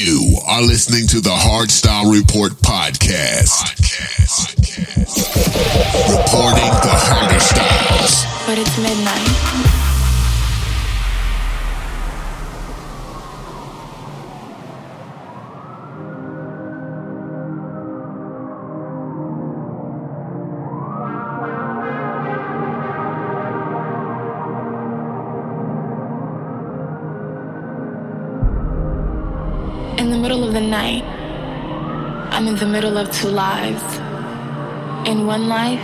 You are listening to the Hardstyle Report podcast. podcast. podcast. Reporting the harder styles. But it's midnight. Two lives. In one life,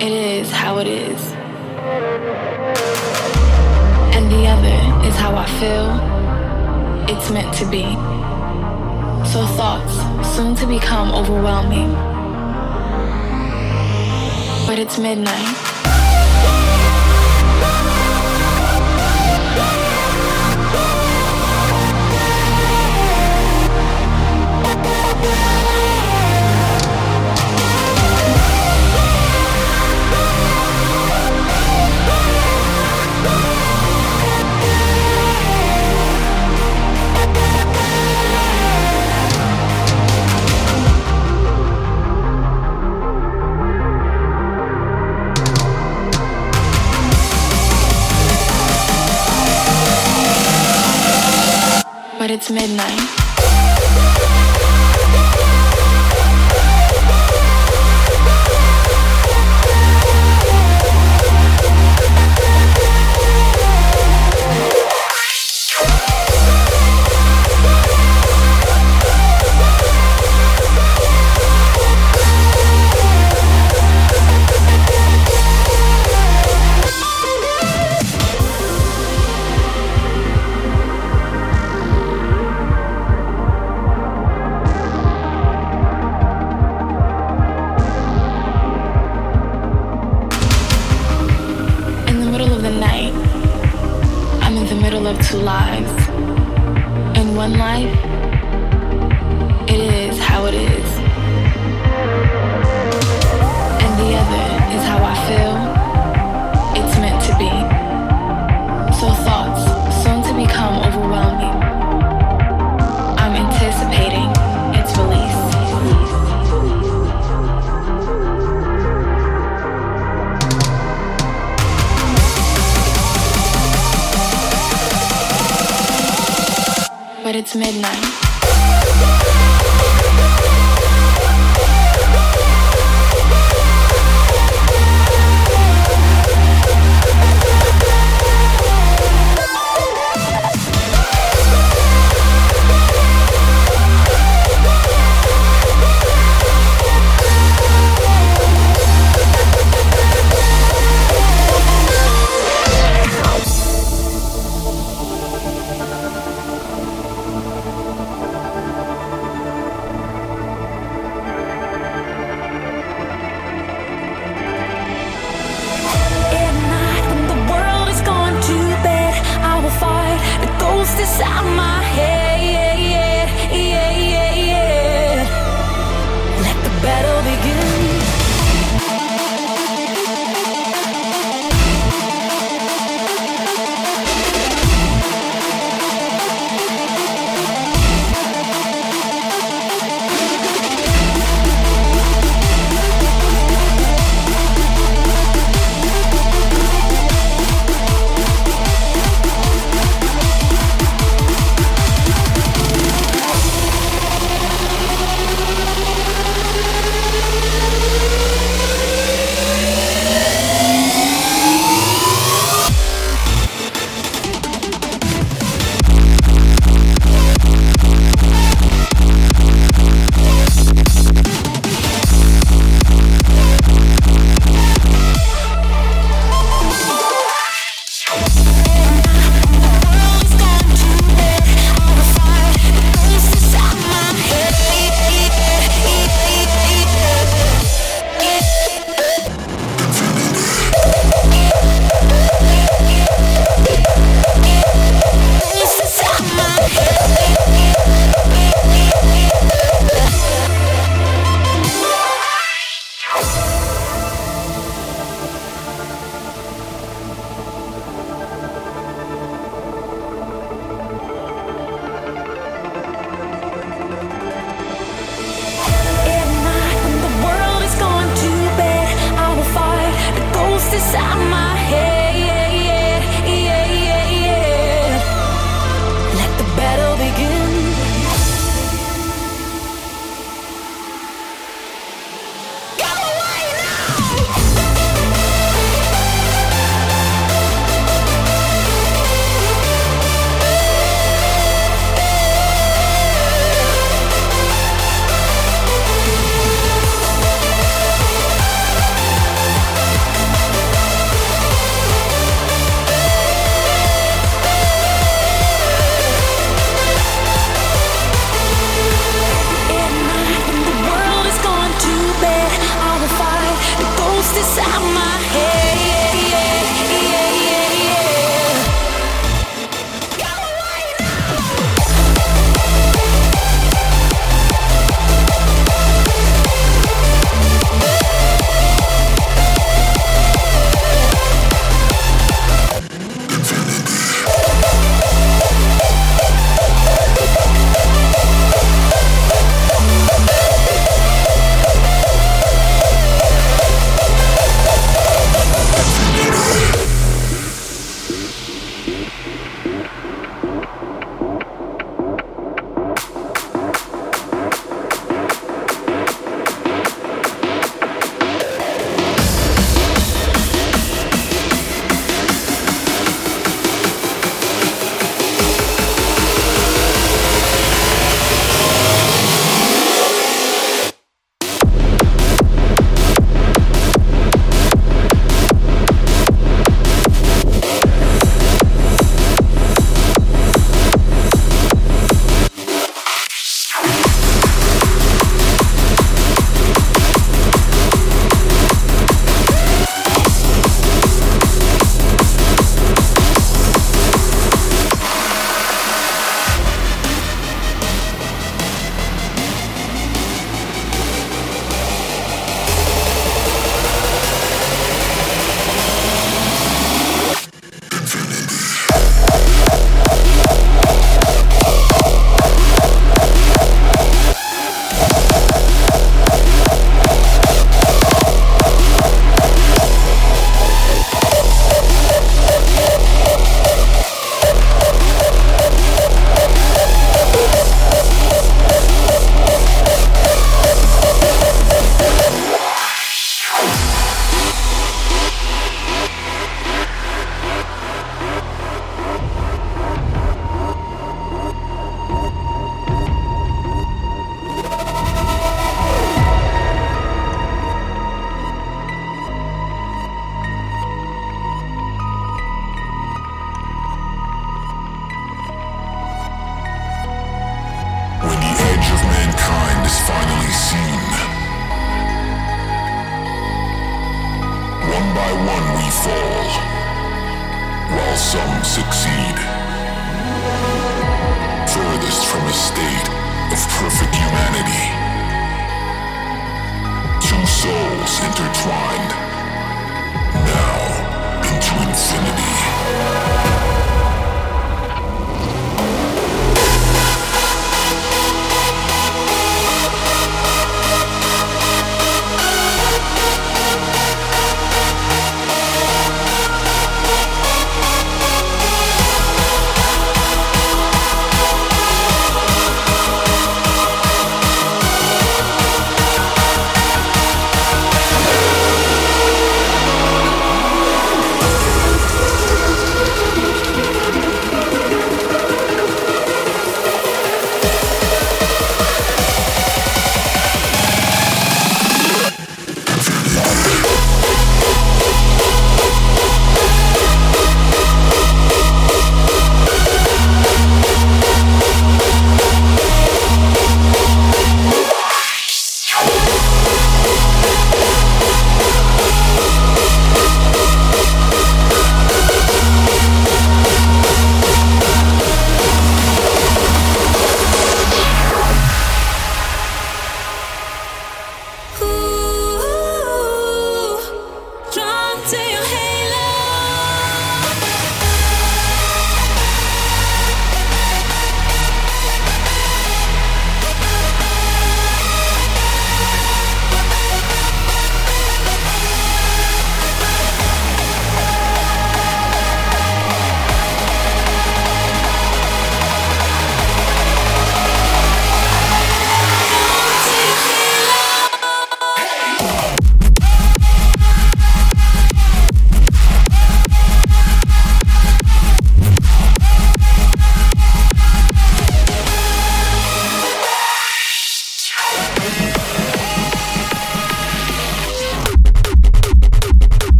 it is how it is. And the other is how I feel it's meant to be. So thoughts soon to become overwhelming. But it's midnight. But it's midnight.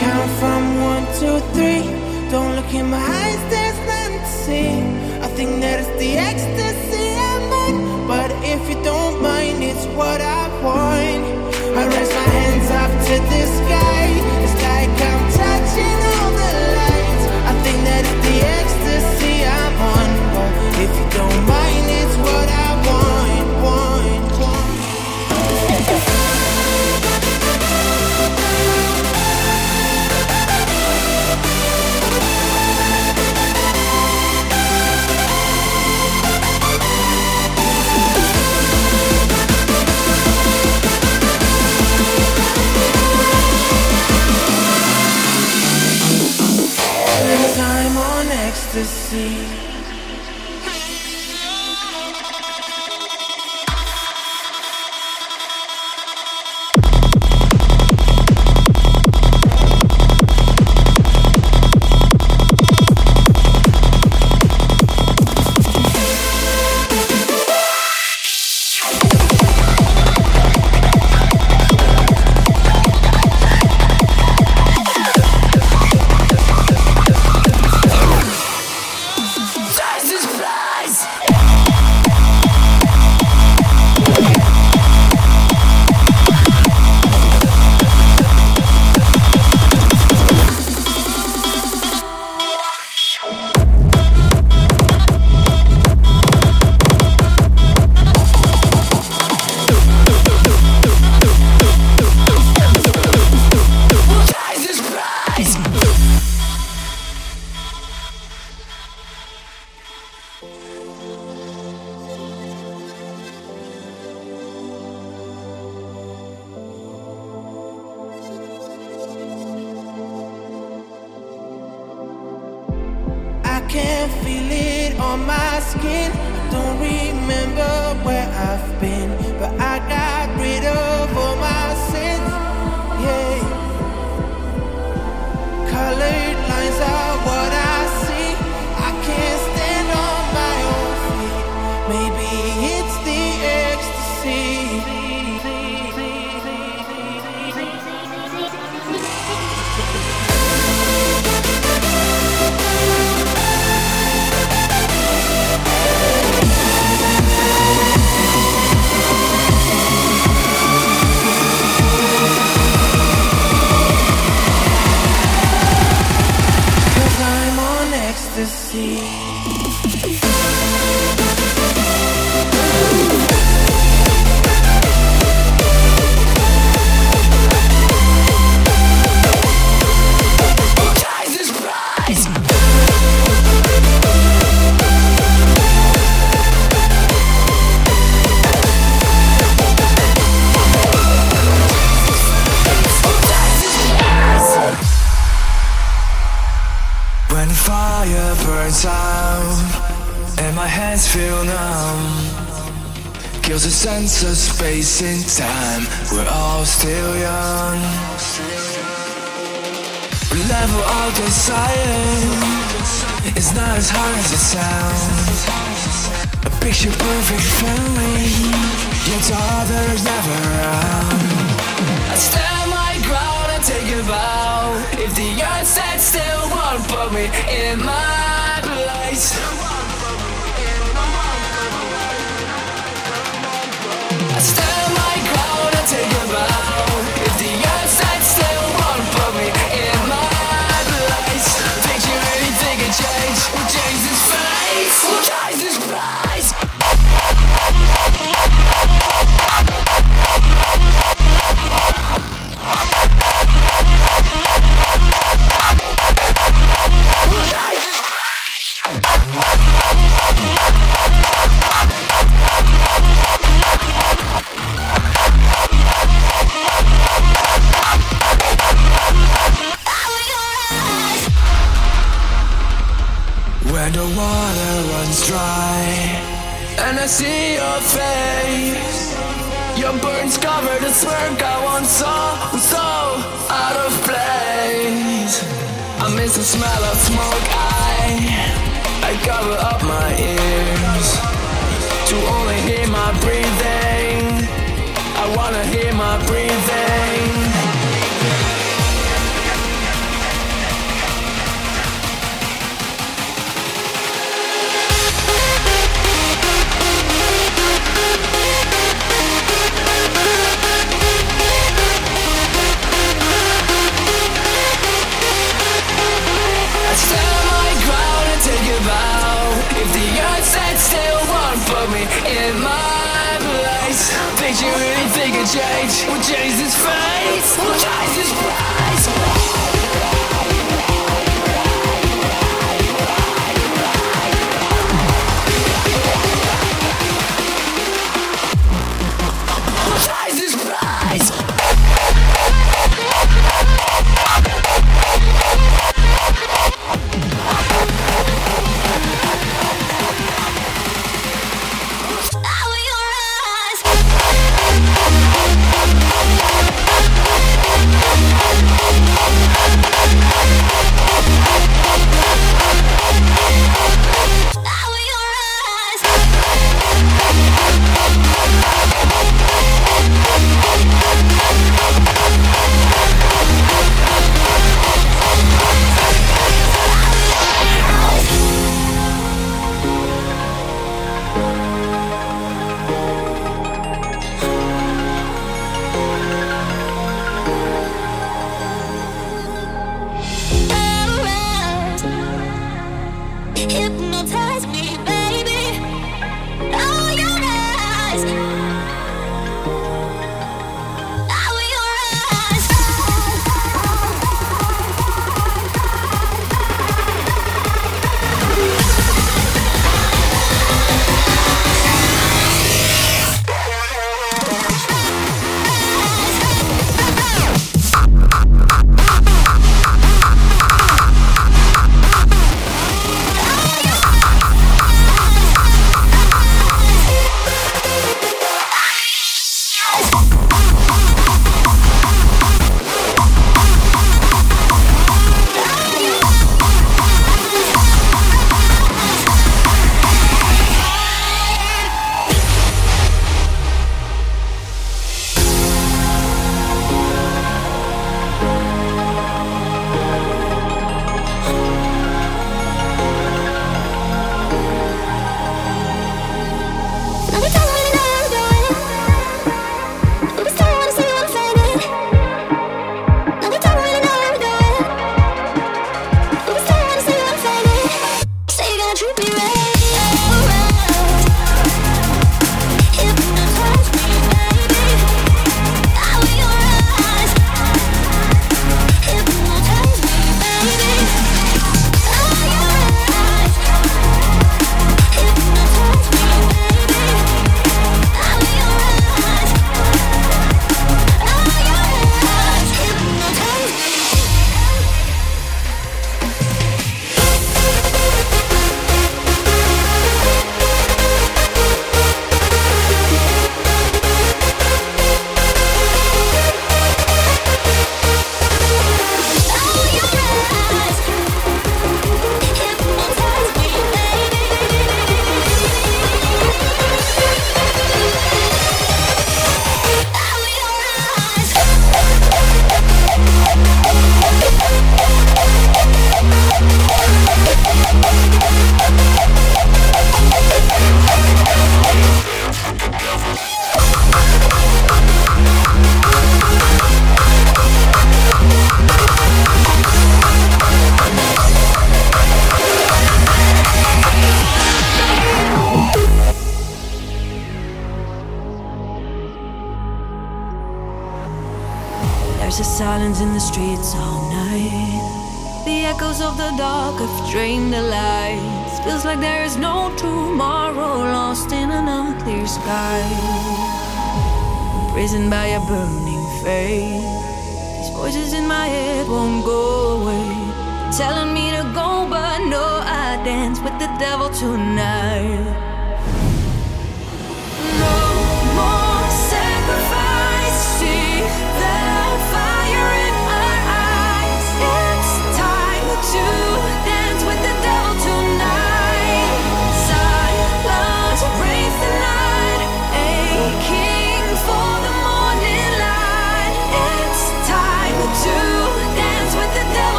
Count from one, two, three. Don't look in my eyes, there's nothing to see. I think that it's the ecstasy I'm in. But if you don't mind, it's what I want. I raise my hands up to the sky. It's like I'm touching ecstasy. Feel it on my skin. I don't remember where I've been, but I got rid of ecstasy. A sense of space and time. We're all still young. The level of desire is not as hard as it sounds. A picture perfect family, yet the other is never around. I stand my ground and take a bow. If the earth stands still, won't put me in my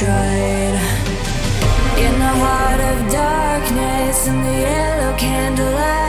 tried. In the heart of darkness, in the yellow candlelight.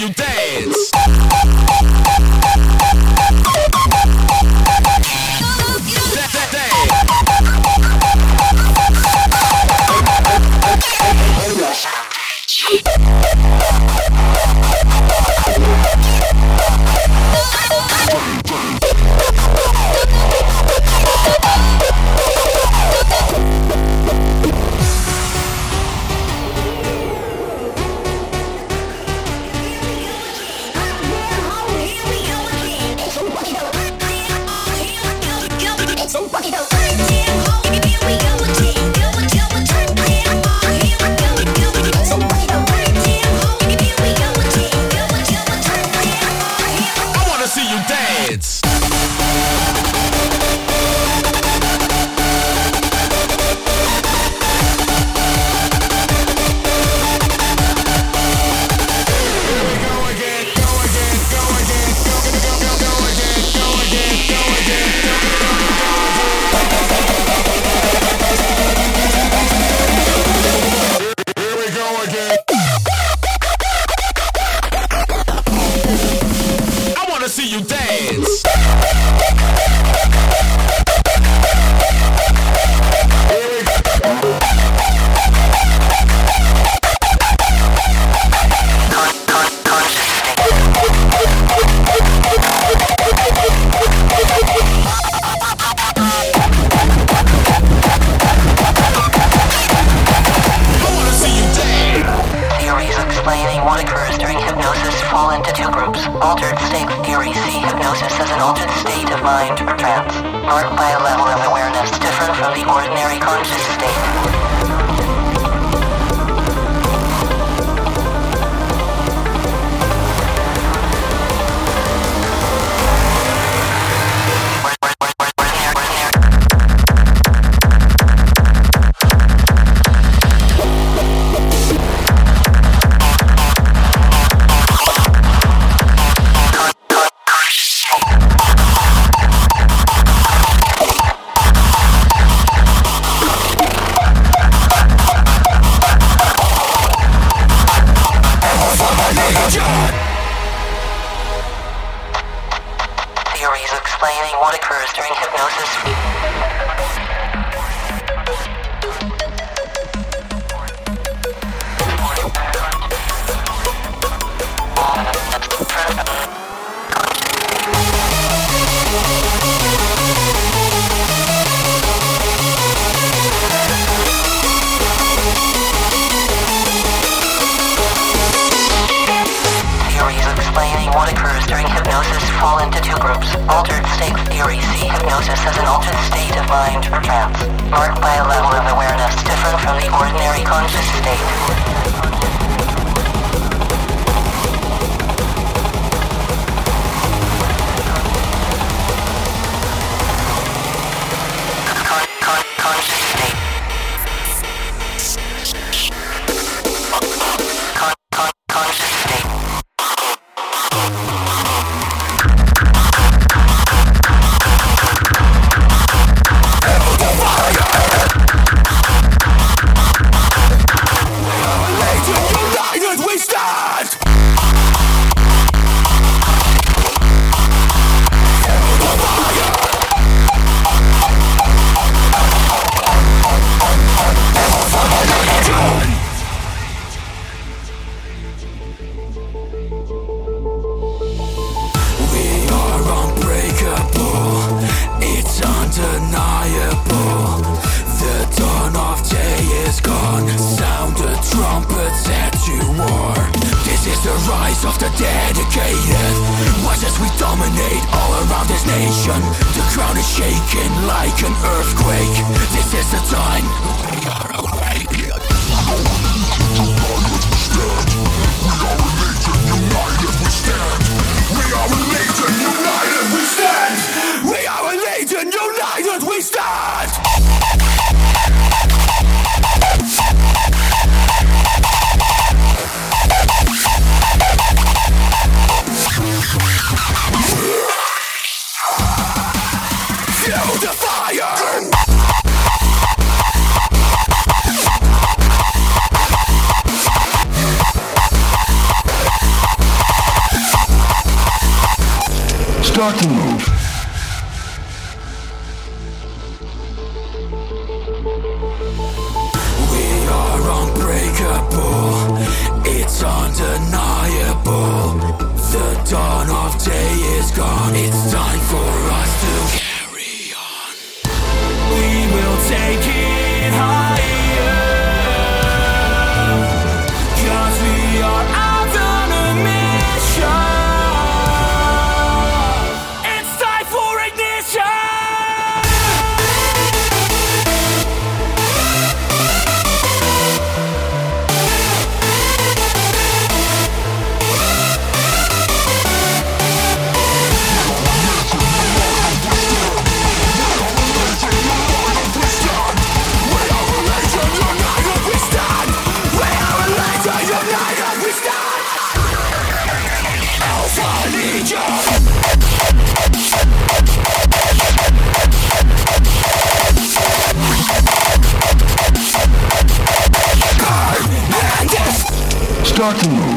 You dance. Kentucky.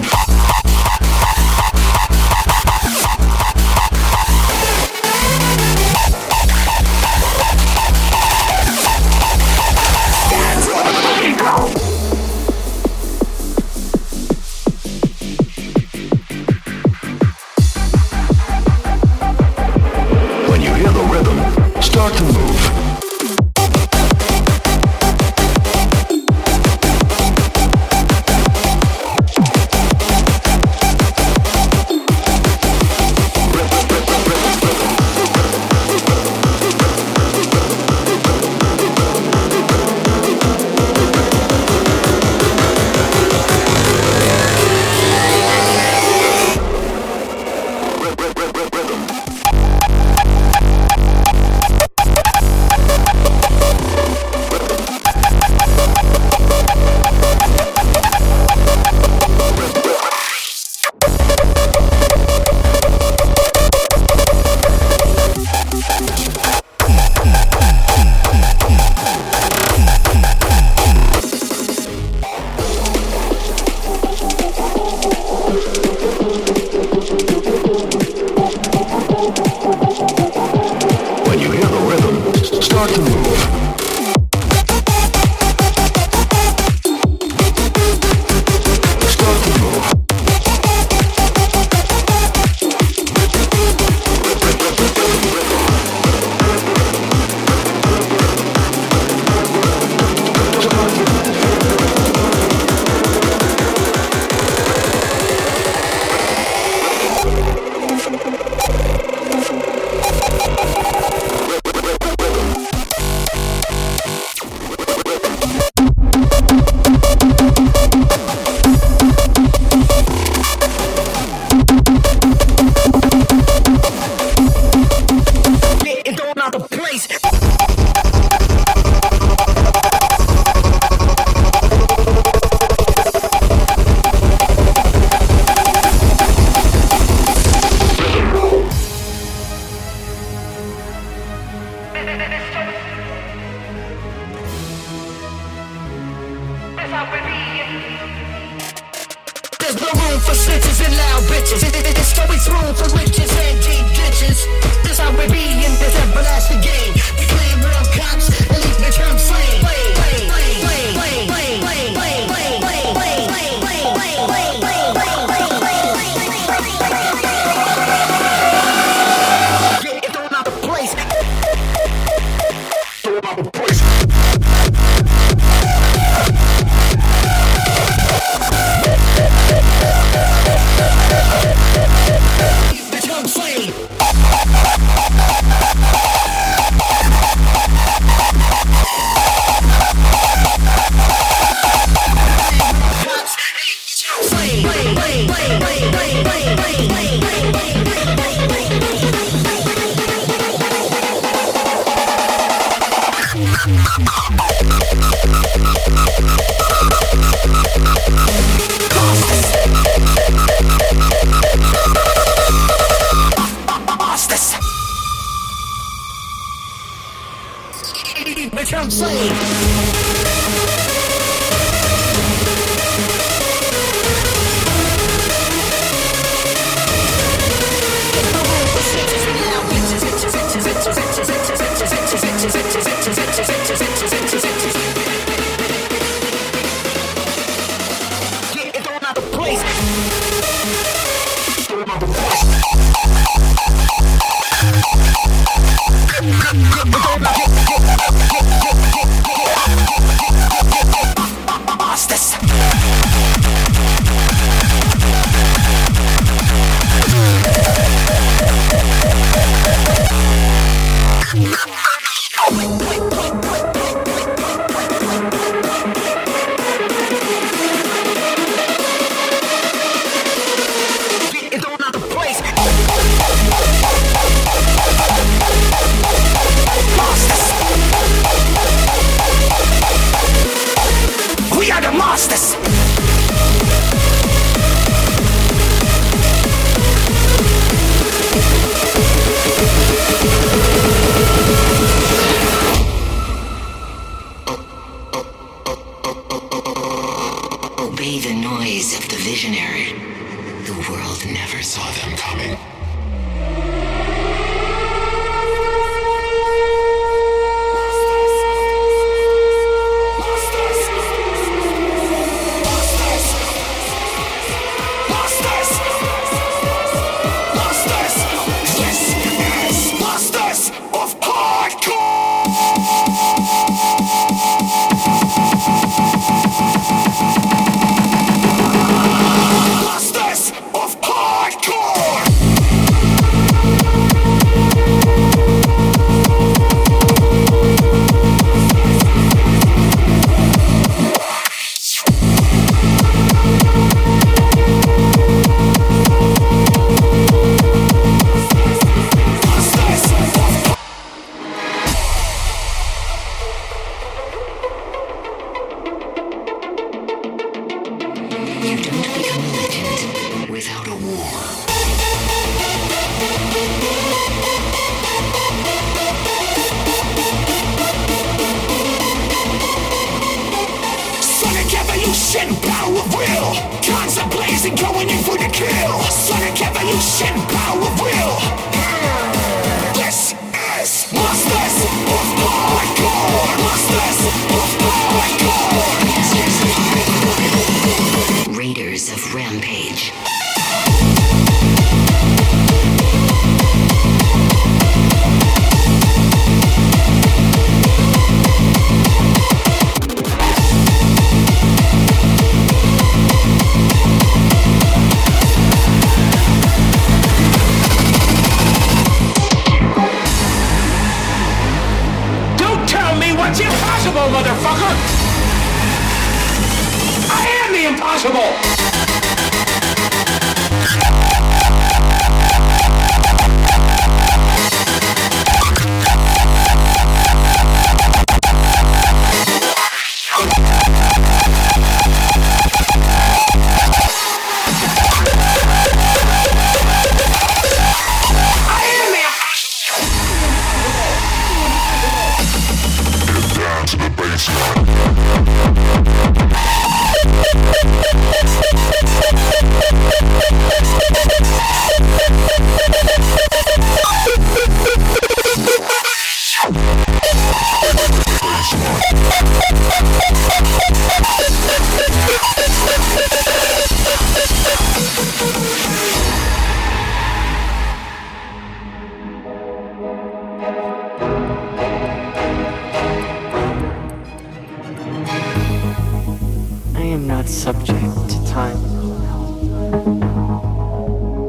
subject to time.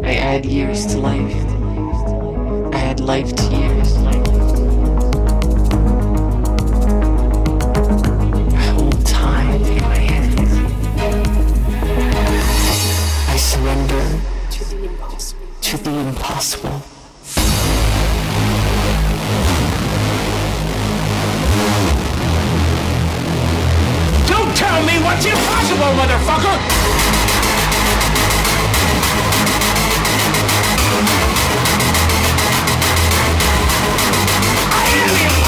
I add years to life. I add life to years. I hold time in my hands. I surrender to the impossible. telling me what's impossible, motherfucker! I am impossible!